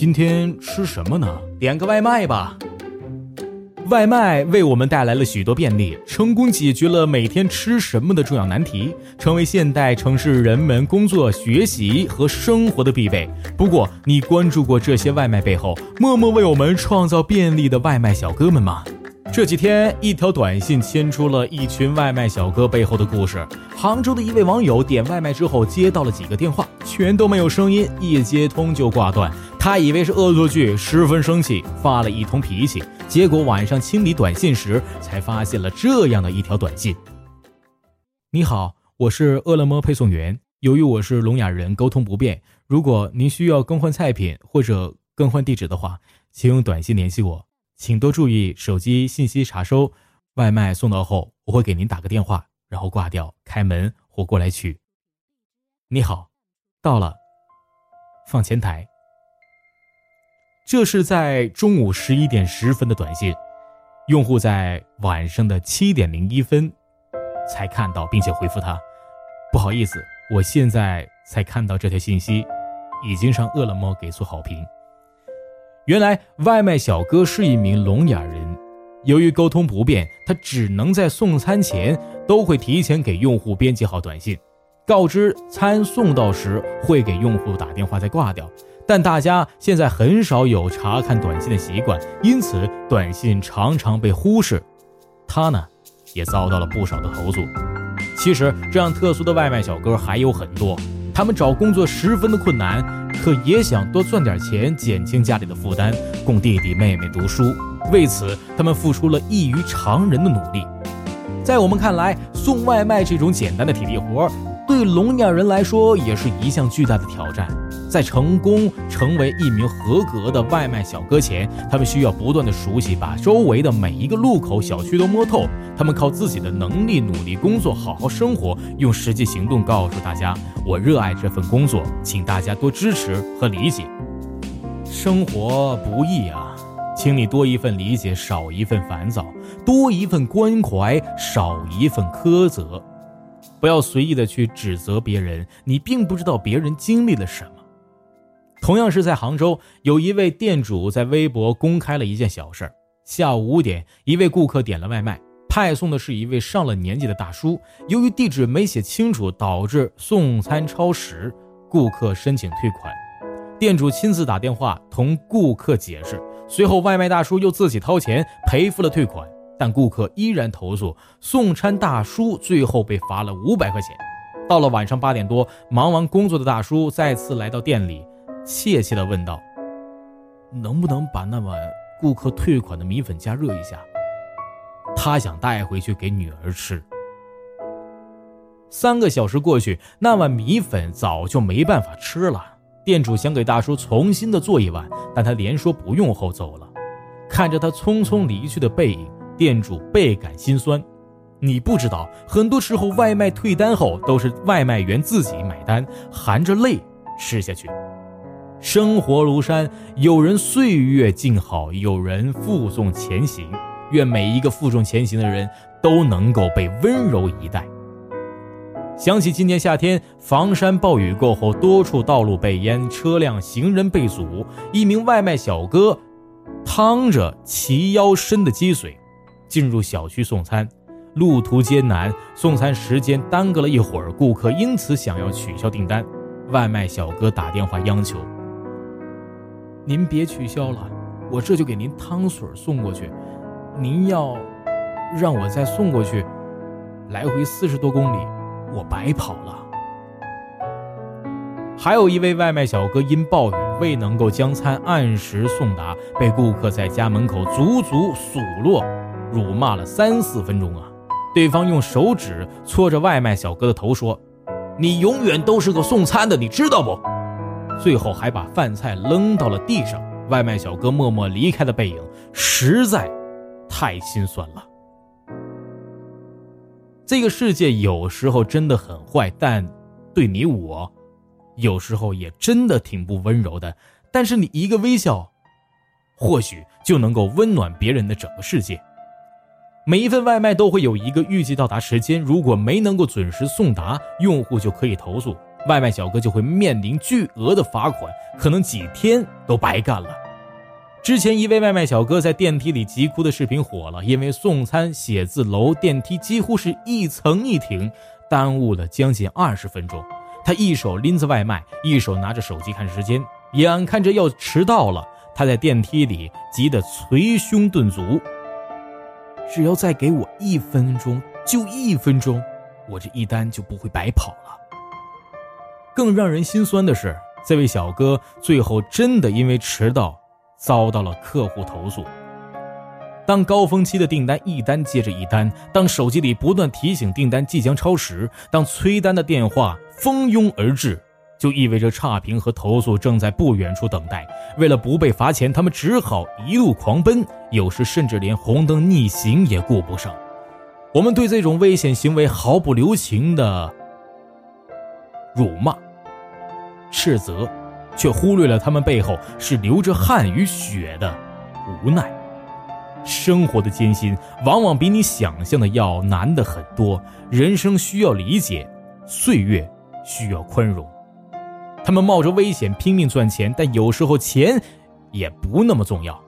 今天吃什么呢？点个外卖吧。外卖为我们带来了许多便利，成功解决了每天吃什么的重要难题，成为现代城市人们工作、学习和生活的必备。不过，你关注过这些外卖背后默默为我们创造便利的外卖小哥们吗？这几天，一条短信牵出了一群外卖小哥背后的故事。杭州的一位网友点外卖之后，接到了几个电话，全都没有声音，一接通就挂断。他以为是恶作剧，十分生气，发了一通脾气。结果晚上清理短信时，才发现了这样的一条短信：“你好，我是饿了么配送员。由于我是聋哑人，沟通不便，如果您需要更换菜品或者更换地址的话，请用短信联系我。”请多注意手机信息查收，外卖送到后我会给您打个电话，然后挂掉，开门或过来取。你好，到了，放前台。这是在中午十一点十分的短信，用户在晚上的七点零一分才看到，并且回复他：不好意思，我现在才看到这条信息，已经上饿了么给出好评。原来外卖小哥是一名聋哑人，由于沟通不便，他只能在送餐前都会提前给用户编辑好短信，告知餐送到时会给用户打电话再挂掉。但大家现在很少有查看短信的习惯，因此短信常常被忽视。他呢，也遭到了不少的投诉。其实这样特殊的外卖小哥还有很多，他们找工作十分的困难。可也想多赚点钱，减轻家里的负担，供弟弟妹妹读书。为此，他们付出了异于常人的努力。在我们看来，送外卖这种简单的体力活，对聋哑人来说也是一项巨大的挑战。在成功成为一名合格的外卖小哥前，他们需要不断的熟悉，把周围的每一个路口、小区都摸透。他们靠自己的能力努力工作，好好生活，用实际行动告诉大家：我热爱这份工作，请大家多支持和理解。生活不易啊，请你多一份理解，少一份烦躁；多一份关怀，少一份苛责。不要随意的去指责别人，你并不知道别人经历了什么。同样是在杭州，有一位店主在微博公开了一件小事儿下午五点，一位顾客点了外卖，派送的是一位上了年纪的大叔。由于地址没写清楚，导致送餐超时，顾客申请退款。店主亲自打电话同顾客解释，随后外卖大叔又自己掏钱赔付了退款，但顾客依然投诉，送餐大叔最后被罚了五百块钱。到了晚上八点多，忙完工作的大叔再次来到店里。怯怯地问道：“能不能把那碗顾客退款的米粉加热一下？他想带回去给女儿吃。”三个小时过去，那碗米粉早就没办法吃了。店主想给大叔重新的做一碗，但他连说不用后走了。看着他匆匆离去的背影，店主倍感心酸。你不知道，很多时候外卖退单后都是外卖员自己买单，含着泪吃下去。生活如山，有人岁月静好，有人负重前行。愿每一个负重前行的人都能够被温柔以待。想起今年夏天，房山暴雨过后，多处道路被淹，车辆、行人被阻。一名外卖小哥趟着齐腰深的积水进入小区送餐，路途艰难，送餐时间耽搁了一会儿，顾客因此想要取消订单，外卖小哥打电话央求。您别取消了，我这就给您汤水送过去。您要让我再送过去，来回四十多公里，我白跑了。还有一位外卖小哥因暴雨未能够将餐按时送达，被顾客在家门口足足数落、辱骂了三四分钟啊！对方用手指搓着外卖小哥的头说：“你永远都是个送餐的，你知道不？”最后还把饭菜扔到了地上，外卖小哥默默离开的背影实在太心酸了。这个世界有时候真的很坏，但对你我，有时候也真的挺不温柔的。但是你一个微笑，或许就能够温暖别人的整个世界。每一份外卖都会有一个预计到达时间，如果没能够准时送达，用户就可以投诉。外卖小哥就会面临巨额的罚款，可能几天都白干了。之前一位外卖小哥在电梯里急哭的视频火了，因为送餐写字楼电梯几乎是一层一停，耽误了将近二十分钟。他一手拎着外卖，一手拿着手机看时间，眼看着要迟到了，他在电梯里急得捶胸顿足。只要再给我一分钟，就一分钟，我这一单就不会白跑了。更让人心酸的是，这位小哥最后真的因为迟到遭到了客户投诉。当高峰期的订单一单接着一单，当手机里不断提醒订单即将超时，当催单的电话蜂拥而至，就意味着差评和投诉正在不远处等待。为了不被罚钱，他们只好一路狂奔，有时甚至连红灯逆行也顾不上。我们对这种危险行为毫不留情的辱骂、斥责，却忽略了他们背后是流着汗与血的无奈。生活的艰辛往往比你想象的要难的很多，人生需要理解，岁月需要宽容。他们冒着危险拼命赚钱，但有时候钱也不那么重要。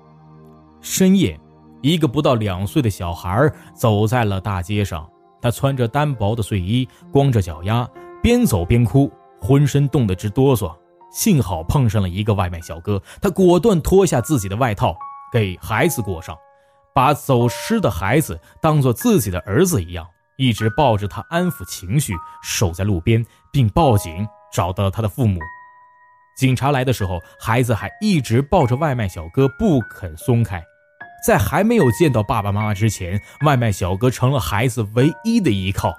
深夜，一个不到两岁的小孩走在了大街上，他穿着单薄的睡衣，光着脚丫，边走边哭，浑身冻得直哆嗦。幸好碰上了一个外卖小哥，他果断脱下自己的外套给孩子裹上。把走失的孩子当做自己的儿子一样，一直抱着他安抚情绪，守在路边，并报警找到了他的父母。警察来的时候，孩子还一直抱着外卖小哥不肯松开。在还没有见到爸爸妈妈之前，外卖小哥成了孩子唯一的依靠。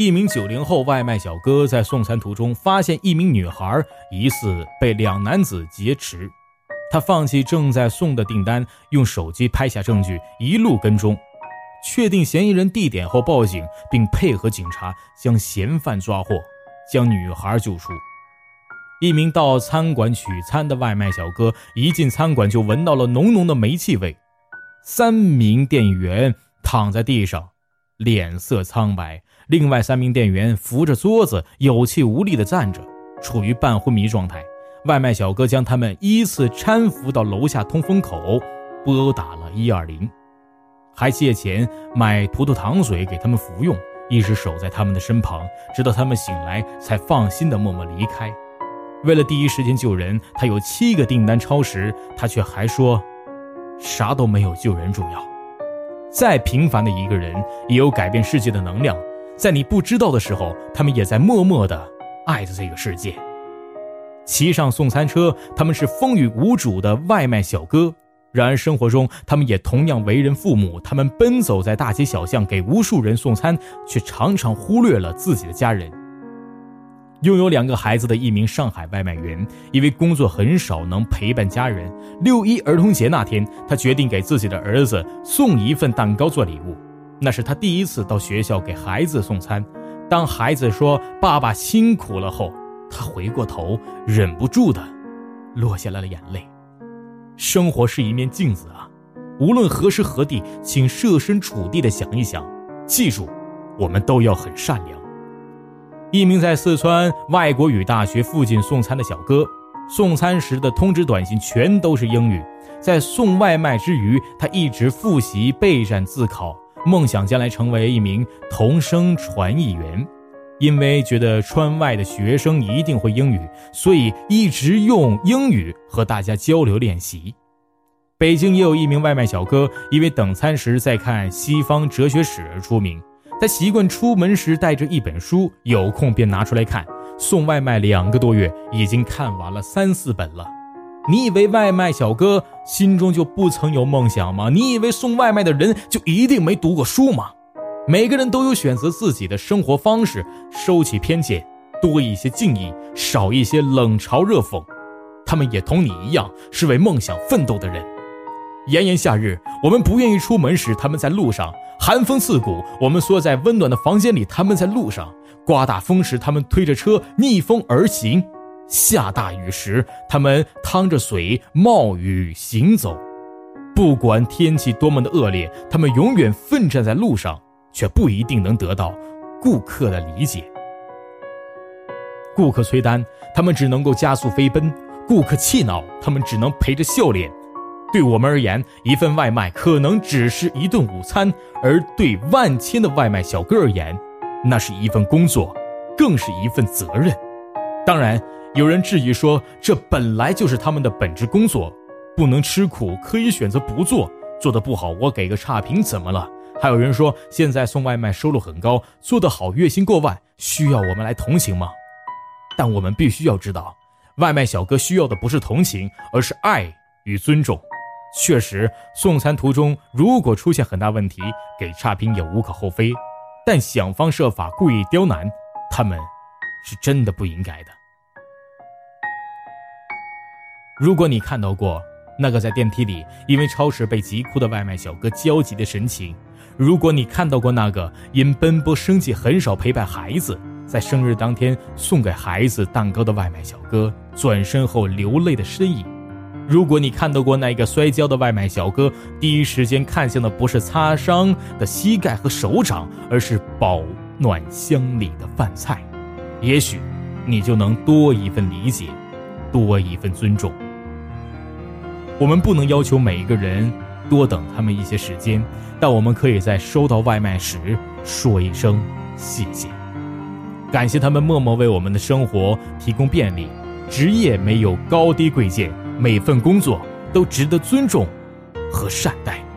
一名九零后外卖小哥在送餐途中发现一名女孩疑似被两男子劫持。他放弃正在送的订单，用手机拍下证据，一路跟踪，确定嫌疑人地点后报警，并配合警察将嫌犯抓获，将女孩救出。一名到餐馆取餐的外卖小哥一进餐馆就闻到了浓浓的煤气味，三名店员躺在地上，脸色苍白，另外三名店员扶着桌子，有气无力地站着，处于半昏迷状态。外卖小哥将他们依次搀扶到楼下通风口，拨打了一二零，还借钱买葡萄糖水给他们服用，一直守在他们的身旁，直到他们醒来才放心的默默离开。为了第一时间救人，他有七个订单超时，他却还说，啥都没有救人重要。再平凡的一个人，也有改变世界的能量。在你不知道的时候，他们也在默默的爱着这个世界。骑上送餐车，他们是风雨无阻的外卖小哥；然而生活中，他们也同样为人父母。他们奔走在大街小巷，给无数人送餐，却常常忽略了自己的家人。拥有两个孩子的一名上海外卖员，因为工作很少能陪伴家人，六一儿童节那天，他决定给自己的儿子送一份蛋糕做礼物。那是他第一次到学校给孩子送餐。当孩子说“爸爸辛苦了”后，他回过头，忍不住的落下来了眼泪。生活是一面镜子啊，无论何时何地，请设身处地的想一想，记住，我们都要很善良。一名在四川外国语大学附近送餐的小哥，送餐时的通知短信全都是英语。在送外卖之余，他一直复习备战自考，梦想将来成为一名同声传译员。因为觉得川外的学生一定会英语，所以一直用英语和大家交流练习。北京也有一名外卖小哥，因为等餐时在看西方哲学史而出名。他习惯出门时带着一本书，有空便拿出来看。送外卖两个多月，已经看完了三四本了。你以为外卖小哥心中就不曾有梦想吗？你以为送外卖的人就一定没读过书吗？每个人都有选择自己的生活方式，收起偏见，多一些敬意，少一些冷嘲热讽。他们也同你一样，是为梦想奋斗的人。炎炎夏日，我们不愿意出门时，他们在路上；寒风刺骨，我们缩在温暖的房间里，他们在路上；刮大风时，他们推着车逆风而行；下大雨时，他们趟着水冒雨行走。不管天气多么的恶劣，他们永远奋战在路上。却不一定能得到顾客的理解。顾客催单，他们只能够加速飞奔；顾客气恼，他们只能陪着笑脸。对我们而言，一份外卖可能只是一顿午餐，而对万千的外卖小哥而言，那是一份工作，更是一份责任。当然，有人质疑说，这本来就是他们的本职工作，不能吃苦，可以选择不做，做得不好，我给个差评怎么了？还有人说，现在送外卖收入很高，做得好月薪过万，需要我们来同情吗？但我们必须要知道，外卖小哥需要的不是同情，而是爱与尊重。确实，送餐途中如果出现很大问题，给差评也无可厚非。但想方设法故意刁难他们，是真的不应该的。如果你看到过那个在电梯里因为超时被急哭的外卖小哥焦急的神情，如果你看到过那个因奔波生计很少陪伴孩子，在生日当天送给孩子蛋糕的外卖小哥转身后流泪的身影，如果你看到过那个摔跤的外卖小哥，第一时间看向的不是擦伤的膝盖和手掌，而是保暖箱里的饭菜，也许你就能多一份理解，多一份尊重。我们不能要求每一个人多等他们一些时间。但我们可以在收到外卖时说一声谢谢，感谢他们默默为我们的生活提供便利。职业没有高低贵贱，每份工作都值得尊重和善待。